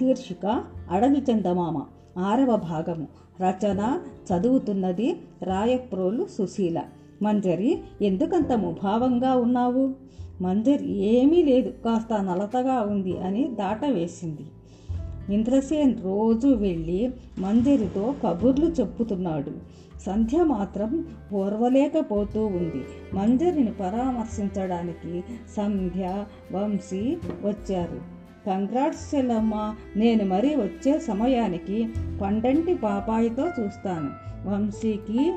శీర్షిక అడవి చందమామ ఆరవ భాగము. రచన చదువుతున్నది రాయప్రోలు సుశీల. మంజరి ఎందుకంత ముభావంగా ఉన్నావు? మంజరి ఏమీ లేదు. కాస్త నలతగా ఉంది అని దాటవేసింది. ఇంద్రసేన్ రోజు వెళ్ళి మంజరితో కబుర్లు చెప్పుతున్నాడు. సంధ్య మాత్రం ఓర్వలేకపోతూ ఉంది. మంజరిని పరామర్శించడానికి సంధ్య వంశీ వచ్చారు. కంగ్రాట్స్ చెల్లమ్మ నేను మరీ వచ్చే సమయానికి పండంటి పాపాయితో చూస్తాను. వంశీకి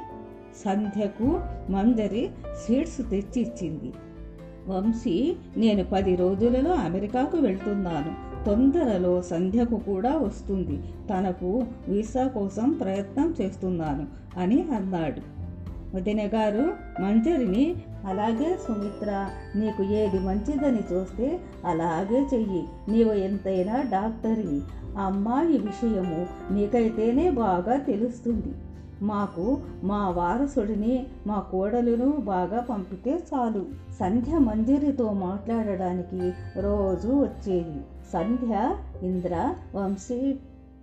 సంధ్యకు మంజరి స్వీట్స్ తెచ్చి ఇచ్చింది వంశీ నేను పది రోజులలో అమెరికాకు వెళ్తున్నాను. తొందరలో సంధ్యకు కూడా వస్తుంది. తనకు వీసా కోసం ప్రయత్నం చేస్తున్నాను అని అన్నాడు. వదిన గారు మంజరిని అలాగే సుమిత్ర నీకు ఏది మంచిదని చూస్తే అలాగే చెయ్యి. నీవు ఎంతైనా డాక్టర్వి అమ్మాయి విషయము నీకైతేనే బాగా తెలుస్తుంది. మాకు మా వారసుడిని మా కోడలును బాగా పంపితే చాలు. సంధ్య మంజరితో మాట్లాడడానికి రోజు వచ్చేది. సంధ్య ఇంద్ర వంశీ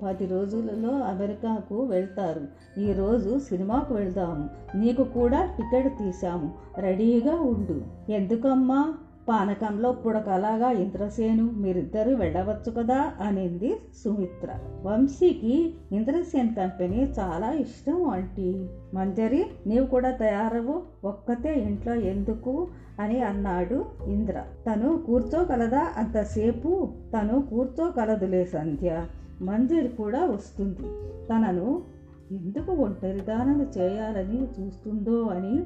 పది రోజులలో అమెరికాకు వెళ్తారు. ఈరోజు సినిమాకు వెళ్దాము. నీకు కూడా టికెట్ తీశాము. రెడీగా ఉండు. ఎందుకమ్మా? పానకంలో పుడకలాగా ఇంద్రసేను మీరిద్దరూ వెళ్ళవచ్చు కదా? అనింది సుమిత్ర. వంశీకి ఇంద్రసేన్ కంపెనీ చాలా ఇష్టం ఆంటీ. మంజరి నీవు కూడా తయారవు. ఒక్కతే ఇంట్లో ఎందుకు? అని అన్నాడు ఇంద్ర. తను కూర్చోగలదా? అంతసేపు తను కూర్చోగలదులే సంధ్య. మంజరి కూడా వస్తుంది. తనను ఎందుకు ఒంటరిదానం చేయాలని చూస్తుందో అని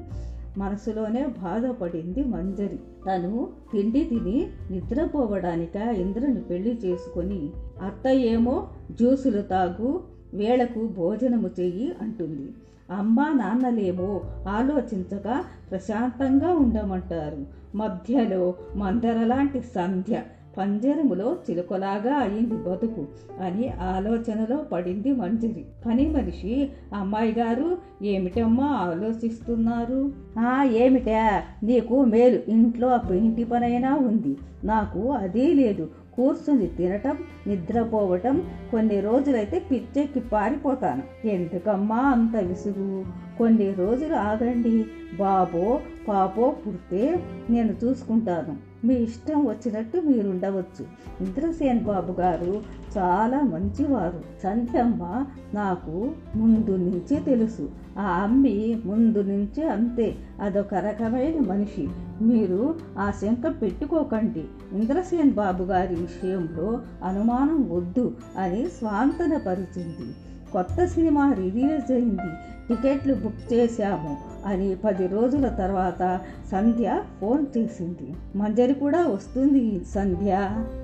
మనసులోనే బాధపడింది మంజరి. తను తిండి తిని నిద్రపోవడానిక ఇంద్రుని పెళ్ళి చేసుకొని అత్త ఏమో జ్యూసులు తాగు వేళకు భోజనము చెయ్యి అంటుంది. అమ్మా నాన్నలేమో ఆలోచించక ప్రశాంతంగా ఉండమంటారు. మధ్యలో మందరలాంటి సంధ్య పంజరములో చిలుకలాగా అయింది బతుకు అని ఆలోచనలో పడింది మంజరి. పని మనిషి అమ్మాయి గారు ఏమిటమ్మా ఆలోచిస్తున్నారు? ఆ ఏమిటా? నీకు మేలు. ఇంట్లో ఇంటి పనైనా ఉంది. నాకు అదీ లేదు. కూర్చుని తినటం నిద్రపోవటం కొన్ని రోజులైతే పిచ్చెక్కి పారిపోతాను ఎందుకమ్మా అంత విసుగు? కొన్ని రోజులు ఆగండి. బాబో పాపో పుడితే నేను చూసుకుంటాను. మీ ఇష్టం వచ్చినట్టు మీరుండవచ్చు. ఇంద్రసేన్ బాబు గారు చాలా మంచివారు. సంధ్యమ్మ నాకు ముందు నుంచే తెలుసు. ఆ అమ్మి ముందు నుంచి అంతే. అదొక రకమైన మనిషి. మీరు ఆ శంక పెట్టుకోకండి. ఇంద్రసేన్ బాబు గారి విషయంలో అనుమానం వద్దు అని స్వాంతనపరిచింది కొత్త సినిమా రిలీజ్ అయింది. టికెట్లు బుక్ చేశాము అని పది రోజుల తర్వాత సంధ్య ఫోన్ చేసింది. మంజరి కూడా వస్తుంది సంధ్య.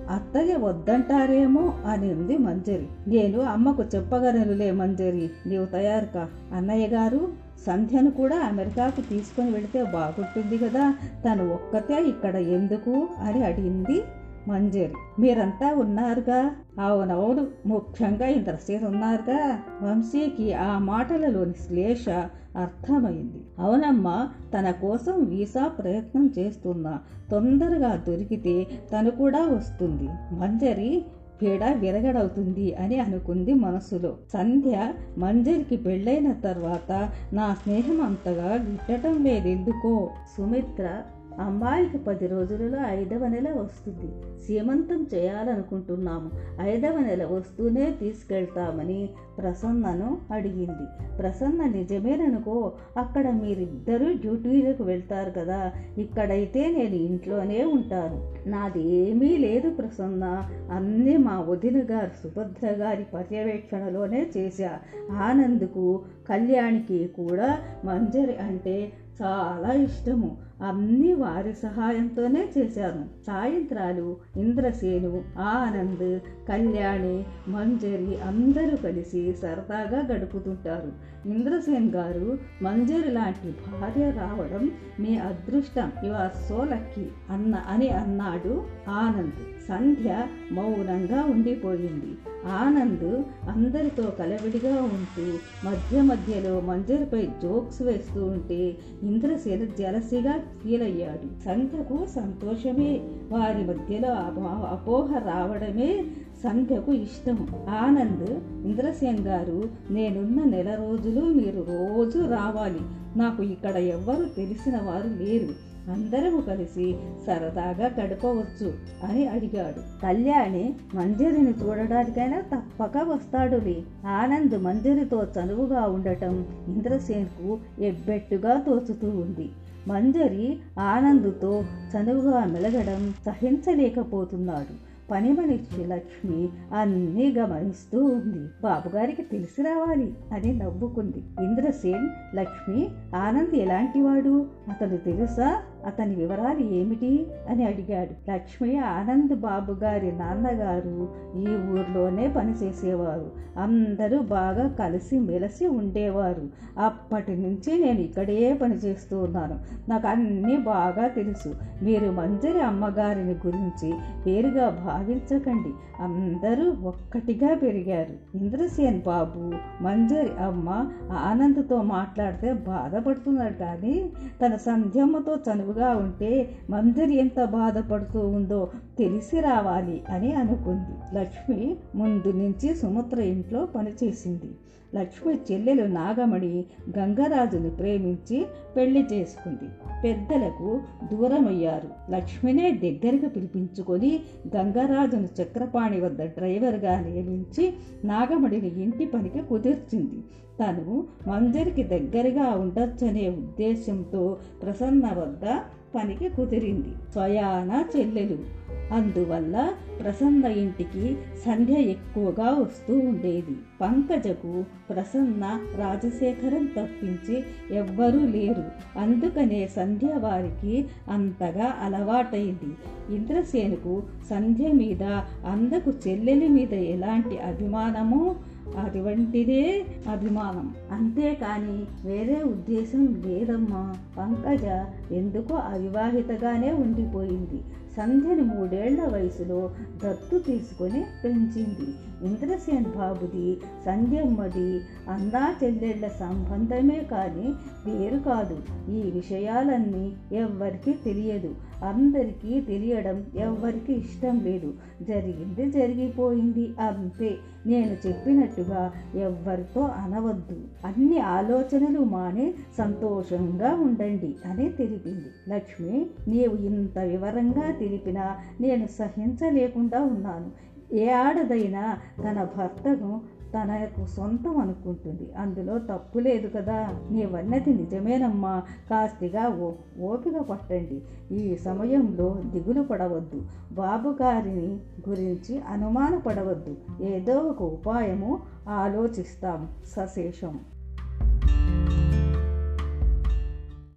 అత్తయ్య వద్దంటారేమో అని ఉంది మంజరి. నేను అమ్మకు చెప్పగలనులే మంజరి. నీవు తయారుకా అన్నయ్య గారు సంధ్యను కూడా అమెరికాకు తీసుకొని వెళితే బాగుంటుంది కదా. తను ఒక్కతే ఇక్కడ ఎందుకు? అని అడిగింది మంజరి. మీరంతా ఉన్నారుగా? అవునవును ముఖ్యంగా ఇంద్రసేన్ ఉన్నారుగా. వంశీకి ఆ మాటలలోని శ్లేష అర్థమైంది. అవునమ్మా తన కోసం వీసా ప్రయత్నం చేస్తున్నా తొందరగా దొరికితే తను కూడా వస్తుంది. మంజరి పీడ విరగడవుతుంది అని అనుకుంది మనసులో. సంధ్య మంజరికి పెళ్ళైన తర్వాత నా స్నేహం అంతగా గిట్టడం లేదెందుకో? సుమిత్ర అమ్మాయికి పది రోజులలో ఐదవ నెల వస్తుంది. సీమంతం చేయాలనుకుంటున్నాము. ఐదవ నెల వస్తూనే తీసుకెళ్తామని ప్రసన్నను అడిగింది. ప్రసన్న నిజమేననుకో అక్కడ మీరిద్దరూ డ్యూటీలకు వెళ్తారు కదా ఇక్కడైతే నేను ఇంట్లోనే ఉంటాను. నాదేమీ లేదు ప్రసన్న. అన్నీ మా వదిన గారు సుభద్ర గారి పర్యవేక్షణలోనే చేశా. ఆనంద్కు కళ్యాణికి కూడా మంజరి అంటే చాలా ఇష్టము. అన్నీ వారి సహాయంతోనే చేశాను. సాయంత్రాలు ఇంద్రసేను ఆనంద్ కళ్యాణి మంజరి అందరూ కలిసి సరదాగా గడుపుతుంటారు. ఇంద్రసేన్ గారు మంజరి లాంటి భార్య రావడం మీ అదృష్టం. యు ఆర్ సో లక్కీ అన్న అని అన్నాడు ఆనంద్. సంధ్య మౌనంగా ఉండిపోయింది. ఆనంద్ అందరితో కలవిడిగా ఉంటూ మధ్య మధ్యలో మంజరిపై జోక్స్ వేస్తూ ఉంటే ఇంద్రసేన జలసిగా ఫీల్ అయ్యాడు. సంధ్యకు సంతోషమే వారి మధ్యలో అపోహ రావడమే సంధ్యకు ఇష్టం. ఆనంద్ ఇంద్రసేన్ గారు నేనున్న నెల రోజులు మీరు రోజు రావాలి. నాకు ఇక్కడ ఎవ్వరు తెలిసిన వారు లేరు. అందరము కలిసి సరదాగా గడపవచ్చు అని అడిగాడు. కళ్యాణి మంజరిని చూడడానికైనా తప్పక వస్తాడులే. ఆనంద్ మంజరితో చనువుగా ఉండటం ఇంద్రసేన్కు ఎబ్బెట్టుగా తోచుతూ ఉంది. మంజరి ఆనందుతో చనువుగా మెలగడం సహించలేకపోతున్నాడు. పని మనిషి లక్ష్మి అన్నీ గమనిస్తూ ఉంది. బాబుగారికి తెలిసి రావాలి అని నవ్వుకుంది. ఇంద్రసేన్ లక్ష్మి ఆనంద్ ఎలాంటివాడు? అతను తెలుసా? అతని వివరాలు ఏమిటి అని అడిగాడు. లక్ష్మి ఆనంద్ బాబు గారి నాన్నగారు ఈ ఊర్లోనే పనిచేసేవారు. అందరూ బాగా కలిసి మెలిసి ఉండేవారు. అప్పటి నుంచి నేను ఇక్కడే పనిచేస్తూ ఉన్నాను నాకు అన్నీ బాగా తెలుసు. మీరు మంజరి అమ్మగారిని గురించి పేరుగా భావించకండి. అందరూ ఒక్కటిగా పెరిగారు. ఇంద్రసేన్ బాబు మంజరి అమ్మ ఆనంద్తో మాట్లాడితే బాధపడుతున్నాడు కానీ తన సంధ్యమ్మతో చనువుగా ఉంటే మంజరి ఎంత బాధపడుతూ ఉందో తెలిసి రావాలి అని అనుకుంది. లక్ష్మి ముందు నుంచి సుమిత్ర ఇంట్లో పనిచేసింది. లక్ష్మి చెల్లెలు నాగమణి గంగరాజుని ప్రేమించి పెళ్ళి చేసుకుంది. పెద్దలకు దూరమయ్యారు. లక్ష్మినే దగ్గరికి పిలిపించుకొని గంగరాజును చక్రపాణి వద్ద డ్రైవర్గా నియమించి నాగమణిని ఇంటి పనికి కుదిర్చింది. తను మంజరికి దగ్గరగా ఉండొచ్చనే ఉద్దేశంతో ప్రసన్న వద్ద పనికి కుదిరింది. స్వయాన చెల్లెలు. అందువల్ల ప్రసన్న ఇంటికి సంధ్య ఎక్కువగా వస్తూ ఉండేది. పంకజకు ప్రసన్న రాజశేఖరం తప్పించి ఎవ్వరూ లేరు. అందుకనే సంధ్య వారికి అంతగా అలవాటైంది. ఇంద్రసేనుకు సంధ్య మీద అందకు చెల్లెలి మీద ఎలాంటి అభిమానమో అటువంటిదే అభిమానం. అంతేకాని వేరే ఉద్దేశం లేదమ్మా. పంకజ ఎందుకో అవివాహితగానే ఉండిపోయింది. సంధ్యని మూడేళ్ళ వయసులో దత్తు తీసుకొని పెంచింది. ఇంద్రసేన్ బాబుది సంధ్యమ్మది అన్నా చెల్లెళ్ళ సంబంధమే కానీ వేరు కాదు. ఈ విషయాలన్నీ ఎవ్వరికీ తెలియదు. అందరికీ తెలియడం ఎవ్వరికి ఇష్టం లేదు. జరిగింది జరిగిపోయింది. అంతే. నేను చెప్పినట్టుగా ఎవ్వరితో అనవద్దు. అన్ని ఆలోచనలు మానే సంతోషంగా ఉండండి అని తెలిపింది. లక్ష్మి నీవు ఇంత వివరంగా తెలిపినా నేను సహించలేకుండా ఉన్నాను. ఏ ఆడదైనా తన భర్తను తనకు సొంతం అనుకుంటుంది. అందులో తప్పు లేదు కదా. నీవన్నది నిజమేనమ్మా. కాస్తిగా ఓ ఓపిక పట్టండి. ఈ సమయంలో దిగులు పడవద్దు. బాబు గారిని గురించి అనుమానపడవద్దు. ఏదో ఒక ఉపాయము ఆలోచిస్తాం. సశేషం.